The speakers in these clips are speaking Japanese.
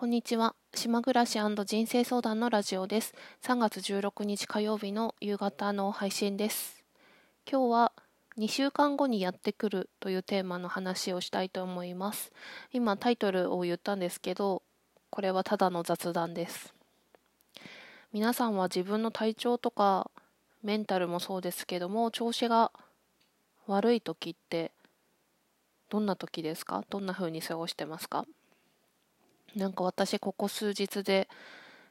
こんにちは。島暮らし人生相談のラジオです。3月16日火曜日の夕方の配信です。今日は2週間後にやってくるというテーマの話をしたいと思います。今タイトルを言ったんですけど、これはただの雑談です。皆さんは自分の体調とかメンタルもそうですけども、調子が悪い時ってどんな時ですか？どんな風に過ごしてますか？なんか私ここ数日で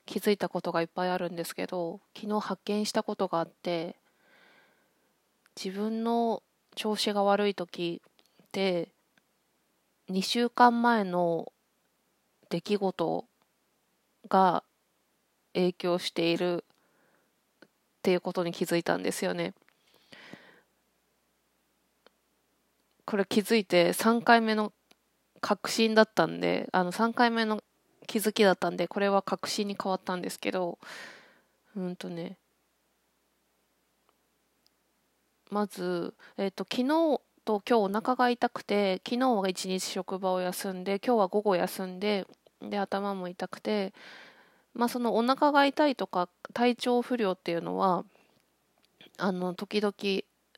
気づいたことがいっぱいあるんですけど昨日発見したことがあって自分の調子が悪い時って2週間前の出来事が影響しているっていうことに気づいたんですよね。これ気づいて3回目の確信だったんで、あの3回目の気づきだったんで、これは確信に変わったんですけど、うんとね、まず、えっ、ー、と、昨日と今日お腹が痛くて、昨日は一日職場を休んで、今日は午後休んで、で、頭も痛くて、まあ、そのお腹が痛いとか体調不良っていうのは、あの、時々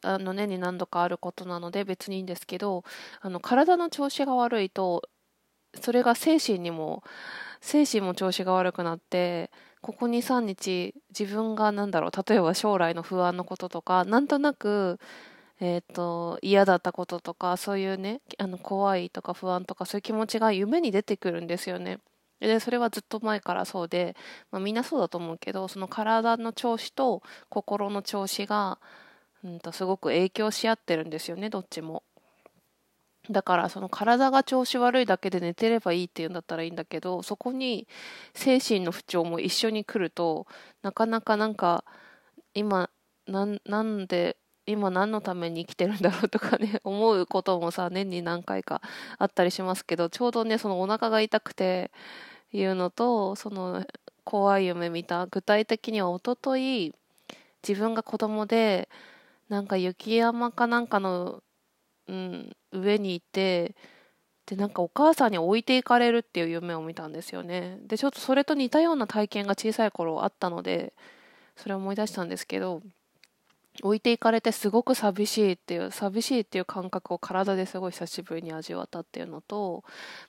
あの年に何度かあることなので別にいいんですけどあの体の調子が悪いとそれが精神にも精神も調子が悪くなってここ23日自分が何だろう例えば将来の不安のこととかなんとなくえーと、嫌だったこととかそういうねあの怖いとか不安とかそういう気持ちが夢に出てくるんですよね。でそれはずっと前からそうで、まあ、みんなそうだと思うけどその体の調子と心の調子がうんとすごく影響し合ってるんですよねどっちも。だからその体が調子悪いだけで寝てればいいっていうんだったらいいんだけどそこに精神の不調も一緒に来るとなかなかなんか今なんで今何のために生きてるんだろうとかね 思うこともさ年に何回かあったりしますけどちょうどねそのお腹が痛くていうのとその怖い夢見た具体的には一昨日自分が子供でなんか雪山かなんかの、うん、上にいてでなんかお母さんに置いていかれるっていう夢を見たんですよね。でちょっとそれと似たような体験が小さい頃あったのでそれを思い出したんですけど置いていかれてすごく寂しいっていう寂しいっていう感覚を体ですごい久しぶりに味わったっていうのと、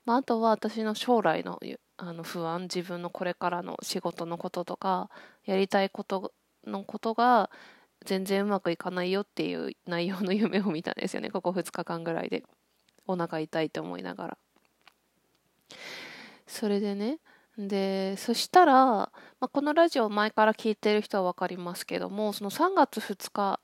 まあ、あとは私の将来のあの不安自分のこれからの仕事のこととかやりたいことのことが全然うまくいかないよっていう内容の夢を見たんですよね。ここ2日間ぐらいで。お腹痛いって思いながら。それでね。でそしたら、まあ、このラジオ前から聞いてる人は分かりますけどもその3月2日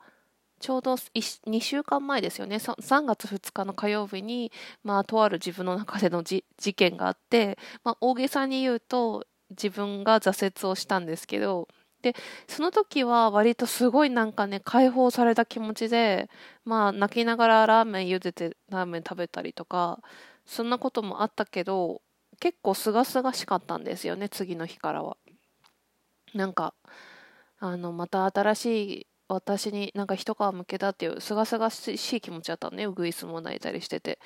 ちょうど2週間前ですよね。3月2日の火曜日に、まあ、とある自分の中での事件があって、まあ、大げさに言うと自分が挫折をしたんですけどでその時は割とすごいなんかね解放された気持ちでまあ泣きながらラーメン茹でてラーメン食べたりとかそんなこともあったけど結構すがすがしかったんですよね次の日からは。なんかあのまた新しい私になんか一皮むけたっていうすがすがしい気持ちだったのねウグイスも泣いたりしてて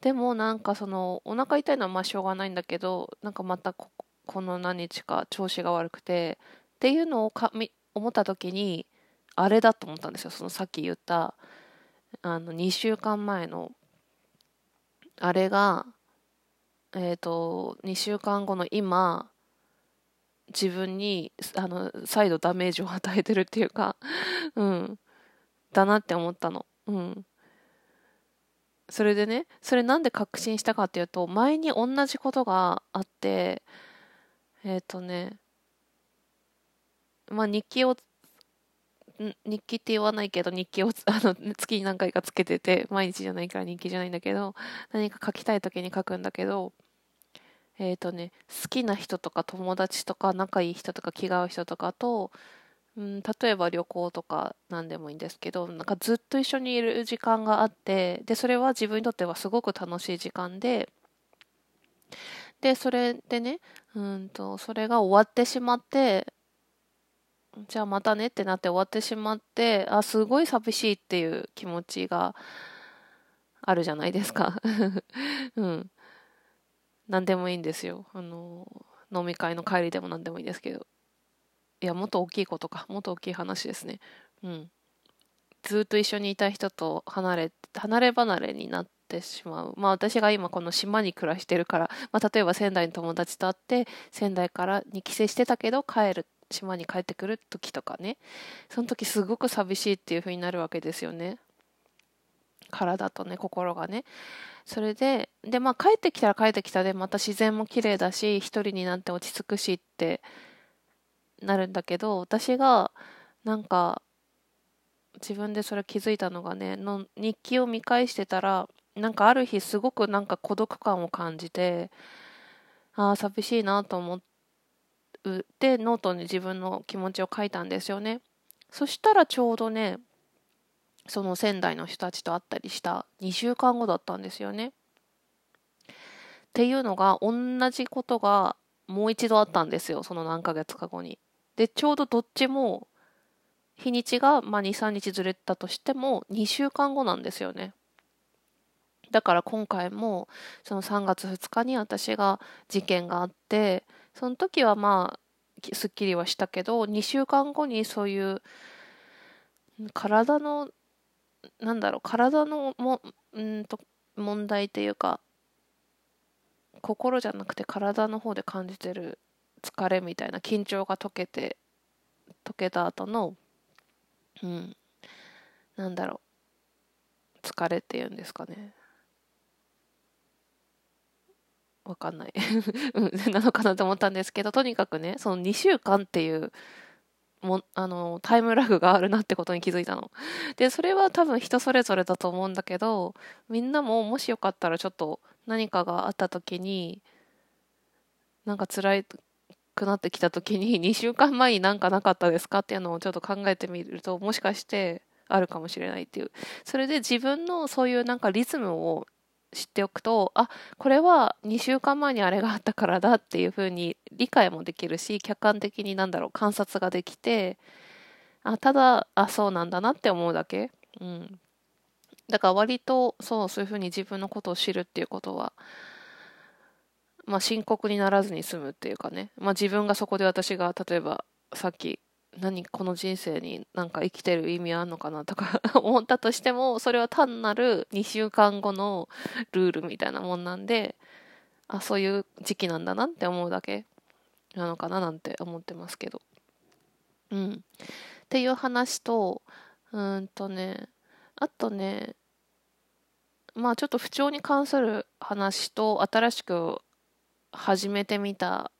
でもなんかそのお腹痛いのはまあしょうがないんだけどなんかまたこの何日か調子が悪くてっていうのをかみ思った時にあれだと思ったんですよ。そのさっき言ったあの2週間前のあれがえっ、ー、と2週間後の今自分にあの再度ダメージを与えてるっていうか うん。だなって思ったの。うん。それでねそれなんで確信したかっていうと前に同じことがあってえっ、ー、とねまあ、日記を日記って言わないけど日記をあの月に何回かつけてて毎日じゃないから日記じゃないんだけど何か書きたい時に書くんだけどえっ、ー、とね好きな人とか友達とか仲いい人とか気が合う人とかと、うん、例えば旅行とか何でもいいんですけどなんかずっと一緒にいる時間があってでそれは自分にとってはすごく楽しい時間ででそれでねうんとそれが終わってしまってじゃあまたねってなって終わってしまってあすごい寂しいっていう気持ちがあるじゃないですか うん何でもいいんですよ。あの、飲み会の帰りでも何でもいいですけど。いや、もっと大きいことか。もっと大きい話ですね。うん。ずっと一緒にいた人と離れ、離れ離れになってしまう。まあ私が今この島に暮らしてるから、まあ例えば仙台の友達と会って、仙台からに帰省してたけど帰る、島に帰ってくる時とかね。その時すごく寂しいっていう風になるわけですよね。体とね、心がね。それで、で、まあ帰ってきたら帰ってきたで、また自然も綺麗だし、一人になって落ち着くしってなるんだけど、私が、なんか、自分でそれ気づいたのがね、の日記を見返してたら、なんかある日すごくなんか孤独感を感じて、ああ、寂しいなと思って、ノートに自分の気持ちを書いたんですよね。そしたらちょうどね、その仙台の人たちと会ったりした2週間後だったんですよね。っていうのが同じことがもう一度あったんですよその何ヶ月か後に。でちょうどどっちも日にちが、まあ、23日ずれたとしても2週間後なんですよね。だから今回もその3月2日に私が事件があってその時はまあすっきりはしたけど2週間後にそういう体のなんだろう体のもんと問題っていうか心じゃなくて体の方で感じてる疲れみたいな緊張が解けて解けた後のうんなんだろう疲れっていうんですかね。わかんない なのかなと思ったんですけどとにかくねその2週間っていうもあのタイムラグがあるなってことに気づいたの。でそれは多分人それぞれだと思うんだけどみんなももしよかったらちょっと何かがあった時になんか辛くなってきた時に2週間前になんかなかったですかっていうのをちょっと考えてみるともしかしてあるかもしれないっていうそれで自分のそういうなんかリズムを知っておくとあこれは2週間前にあれがあったからだっていうふうに理解もできるし客観的になんだろう観察ができてあただあそうなんだなって思うだけ、うん、だから割とそうそういうふうに自分のことを知るっていうことはまあ深刻にならずに済むっていうかね、まあ、自分がそこで私が例えばさっき何この人生になんか生きてる意味あんのかな？とか 思ったとしてもそれは単なる2週間後のルールみたいなもんなんであそういう時期なんだなって思うだけなのかななんて思ってますけど。うん。っていう話とうんとねあとねまあちょっと不調に関する話と新しく始めてみた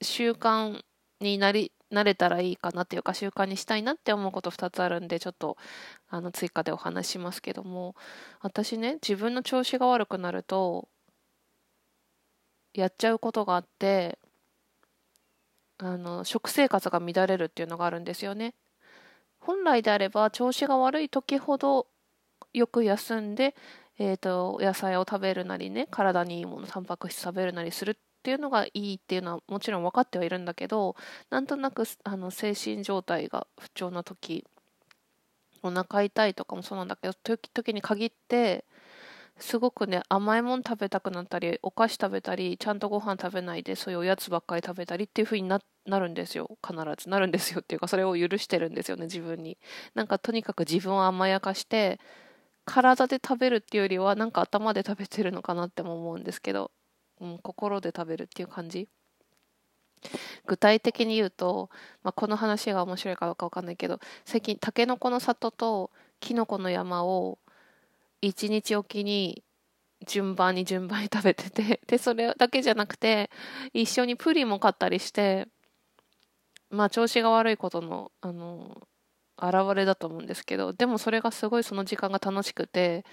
習慣になり慣れたらいいかなっていうか習慣にしたいなって思うこと2つあるんでちょっとあの追加でお話しますけども。私ね自分の調子が悪くなるとやっちゃうことがあってあの食生活が乱れるっていうのがあるんですよね。本来であれば調子が悪い時ほどよく休んで、えーと野菜を食べるなりね体にいいものタンパク質食べるなりするっっていうのがいいっていうのはもちろん分かってはいるんだけどなんとなくあの精神状態が不調な時お腹痛いとかもそうなんだけど時々に限ってすごくね甘いもの食べたくなったりお菓子食べたりちゃんとご飯食べないでそういうおやつばっかり食べたりっていう風にななるんですよ。必ず。なるんですよっていうかそれを許してるんですよね自分に。なんかとにかく自分を甘やかして体で食べるっていうよりはなんか頭で食べてるのかなっても思うんですけどうん、心で食べるっていう感じ？具体的に言うと、まあ、この話が面白いかどうか分かんないけど最近たけのこの里ときのこの山を一日おきに順番に順番に食べててでそれだけじゃなくて一緒にプリンも買ったりしてまあ調子が悪いことのあの現れだと思うんですけどでもそれがすごいその時間が楽しくて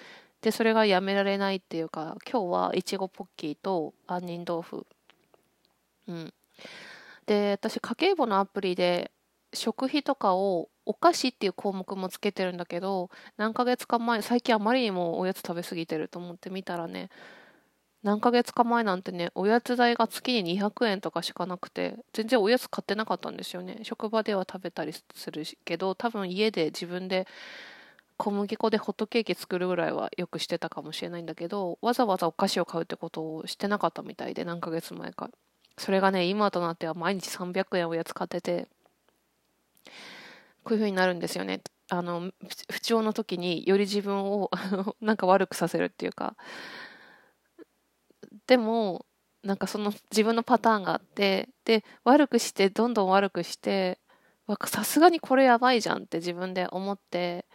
でそれがやめられないっていうか今日はいちごポッキーと杏仁豆腐。うん。で私家計簿のアプリで食費とかをお菓子っていう項目もつけてるんだけど何ヶ月か前最近あまりにもおやつ食べ過ぎてると思ってみたらね何ヶ月か前なんてねおやつ代が月に200円とかしかなくて全然おやつ買ってなかったんですよね。職場では食べたりするけど多分家で自分で小麦粉でホットケーキ作るぐらいはよくしてたかもしれないんだけどわざわざお菓子を買うってことをしてなかったみたいで何ヶ月前かそれがね今となっては毎日300円おやつ買っててこういう風になるんですよね。あの不調の時により自分を なんか悪くさせるっていうか。でもなんかその自分のパターンがあってで悪くしてどんどん悪くしてさすがにこれやばいじゃんって自分で思って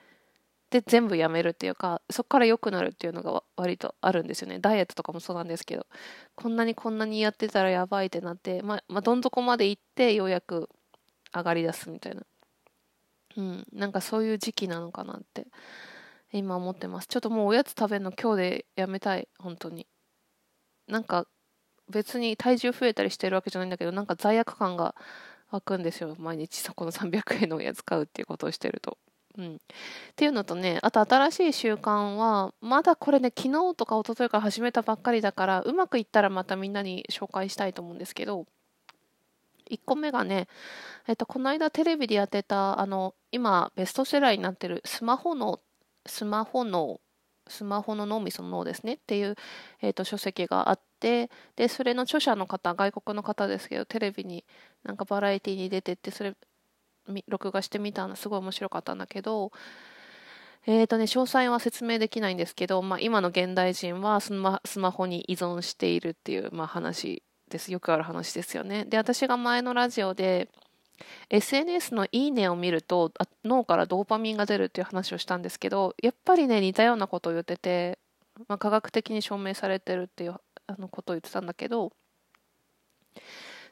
で全部やめるっていうかそこから良くなるっていうのが割とあるんですよね。ダイエットとかもそうなんですけどこんなにこんなにやってたらやばいってなって、ままあ、どん底まで行ってようやく上がりだすみたいな。うん。なんかそういう時期なのかなって今思ってます。ちょっともうおやつ食べるの今日でやめたい本当に。なんか別に体重増えたりしてるわけじゃないんだけどなんか罪悪感が湧くんですよ。毎日そこの300円のおやつ買うっていうことをしてると。うん、っていうのとねあと新しい習慣はまだこれね昨日とか一昨日から始めたばっかりだからうまくいったらまたみんなに紹介したいと思うんですけど1個目がね、えっと、この間テレビでやってたあの今ベストセラーになってるスマホのスマホのスマホの脳みその脳ですねっていう、えーと、書籍があってでそれの著者の方外国の方ですけどテレビになんかバラエティーに出てってそれ録画してみたのすごい面白かったんだけどえーとね、詳細は説明できないんですけど、まあ、今の現代人はスマスマホに依存しているっていう、まあ、話です。よくある話ですよね。で私が前のラジオで SNS のいいねを見ると脳からドーパミンが出るっていう話をしたんですけどやっぱりね似たようなことを言ってて、まあ、科学的に証明されてるっていうあのことを言ってたんだけど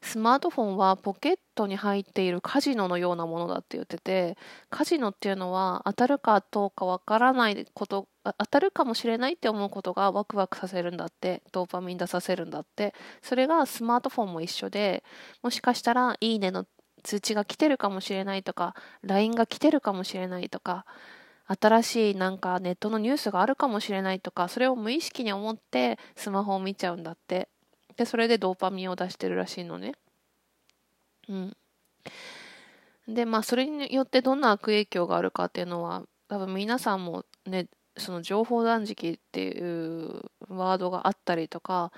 スマートフォンはポケットに入っているカジノのようなものだって言っててカジノっていうのは当たるかどうかわからないこと当たるかもしれないって思うことがワクワクさせるんだってドーパミン出させるんだって。それがスマートフォンも一緒でもしかしたらいいねの通知が来てるかもしれないとか LINE が来てるかもしれないとか新しいなんかネットのニュースがあるかもしれないとかそれを無意識に思ってスマホを見ちゃうんだって。でそれでドーパミンを出してるらしいのね。うん。でまあそれによってどんな悪影響があるかっていうのは多分皆さんもねその情報断食っていうワードがあったりとか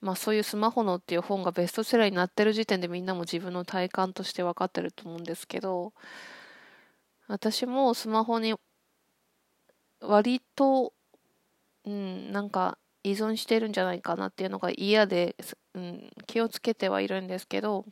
まあそういうスマホのっていう本がベストセラーになってる時点でみんなも自分の体感として分かってると思うんですけど私もスマホに割と、うん、なんか依存してるんじゃないかなっていうのが嫌で、うん、気をつけてはいるんですけど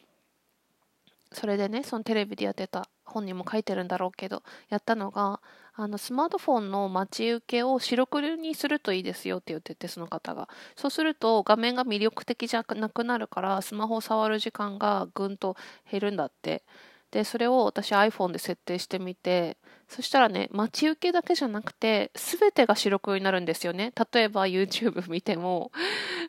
それでねそのテレビでやってた本にも書いてるんだろうけどやったのがあのスマートフォンの待ち受けを白黒にするといいですよって言っててその方が。そうすると画面が魅力的じゃなくなるからスマホを触る時間がぐんと減るんだって。でそれを私 iPhone で設定してみてそしたらね待ち受けだけじゃなくて全てが白黒になるんですよね例えば YouTube 見ても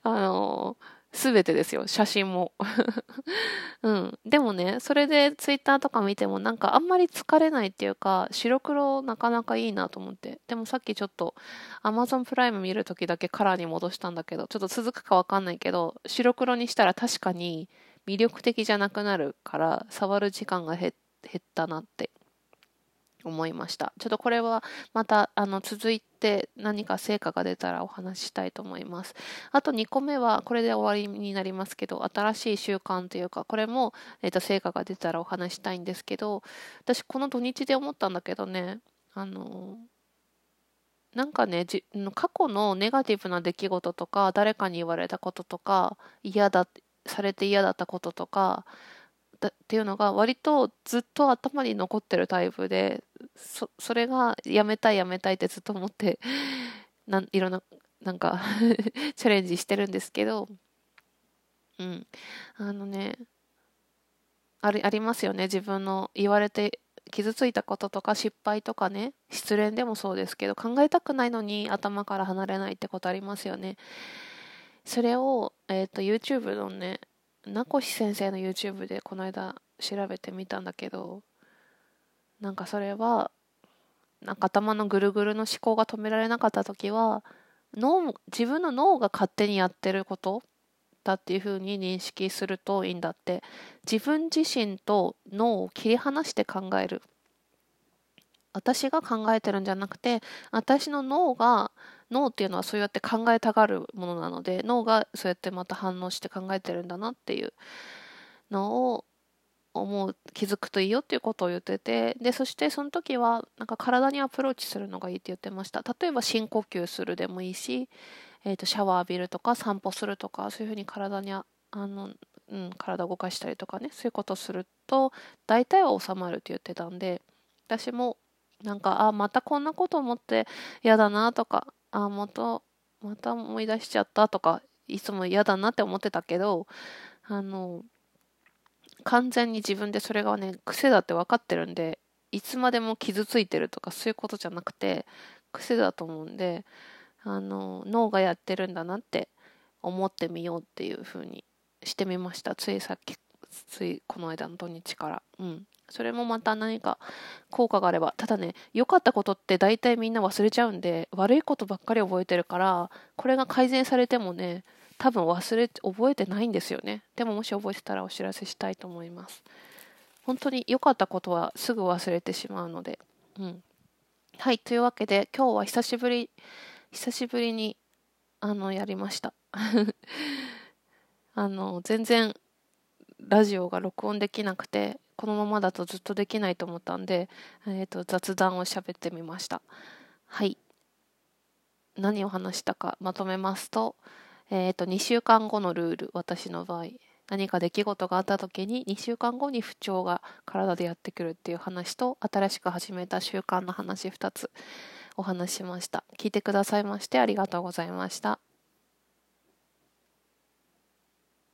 あのーすべてですよ。写真も。うん。でもね、それでツイッターとか見てもなんかあんまり疲れないっていうか、白黒なかなかいいなと思って。でもさっきちょっと Amazon プライム見るときだけカラーに戻したんだけど、ちょっと続くかわかんないけど、白黒にしたら確かに魅力的じゃなくなるから、触る時間が減ったなって思いました。ちょっとこれはまたあの続いて何か成果が出たらお話ししたいと思います。あと2個目はこれで終わりになりますけど新しい習慣というかこれも、えー、と成果が出たらお話したいんですけど私この土日で思ったんだけどねあのなんかね過去のネガティブな出来事とか誰かに言われたこととか嫌だされて嫌だったこととかっていうのが割とずっと頭に残ってるタイプでそれがやめたいやめたいってずっと思って なんいろんななんか チャレンジしてるんですけどうん。あのねありありますよね。自分の言われて傷ついたこととか失敗とかね失恋でもそうですけど考えたくないのに頭から離れないってことありますよね。それを、えーと、YouTube のね名越先生の YouTube でこの間調べてみたんだけどなんかそれはなんか頭のぐるぐるの思考が止められなかった時は脳自分の脳が勝手にやってることだっていうふうに認識するといいんだって。自分自身と脳を切り離して考える。私が考えてるんじゃなくて私の脳が脳っていうのはそうやって考えたがるものなので脳がそうやってまた反応して考えてるんだなっていうのを思う気づくといいよっていうことを言っててでそしてその時はなんか体にアプローチするのがいいって言ってました。例えば深呼吸するでもいいし、えー、とシャワー浴びるとか散歩するとかそういうふうに体にあの、うん、体を動かしたりとかねそういうことすると大体は収まるって言ってたんで私もなんかあまたこんなこと思って嫌だなとかあまたまた思い出しちゃったとかいつも嫌だなって思ってたけどあの完全に自分でそれがね癖だって分かってるんでいつまでも傷ついてるとかそういうことじゃなくて癖だと思うんであの脳がやってるんだなって思ってみようっていう風にしてみました。ついさっきついこの間の土日から。うん。それもまた何か効果があれば。ただね良かったことって大体みんな忘れちゃうんで悪いことばっかり覚えてるからこれが改善されてもね多分忘れ覚えてないんですよね。でももし覚えてたらお知らせしたいと思います。本当に良かったことはすぐ忘れてしまうので。うん。はいというわけで今日は久しぶり久しぶりにあのやりました。あの全然ラジオが録音できなくてこのままだとずっとできないと思ったんで、えーと、雑談を喋ってみましたはい何を話したかまとめますとえっ、ー、と、2週間後のルール、私の場合。何か出来事があった時に2週間後に不調が体でやってくるっていう話と新しく始めた習慣の話2つお話しました。聞いてくださいましてありがとうございました。